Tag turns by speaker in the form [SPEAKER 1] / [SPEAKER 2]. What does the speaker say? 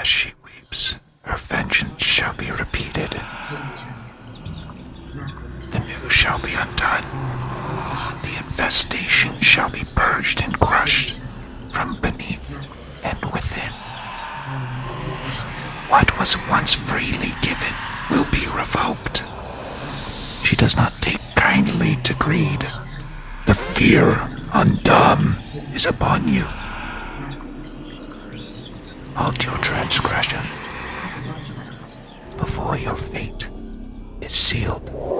[SPEAKER 1] as she weeps, her vengeance shall be repeated. The new shall be undone. The infestation shall be purged and crushed from beneath and within. What was once freely given will be revoked. She does not take kindly to greed. The fear undone is upon you. Halt your transgression before your fate is sealed.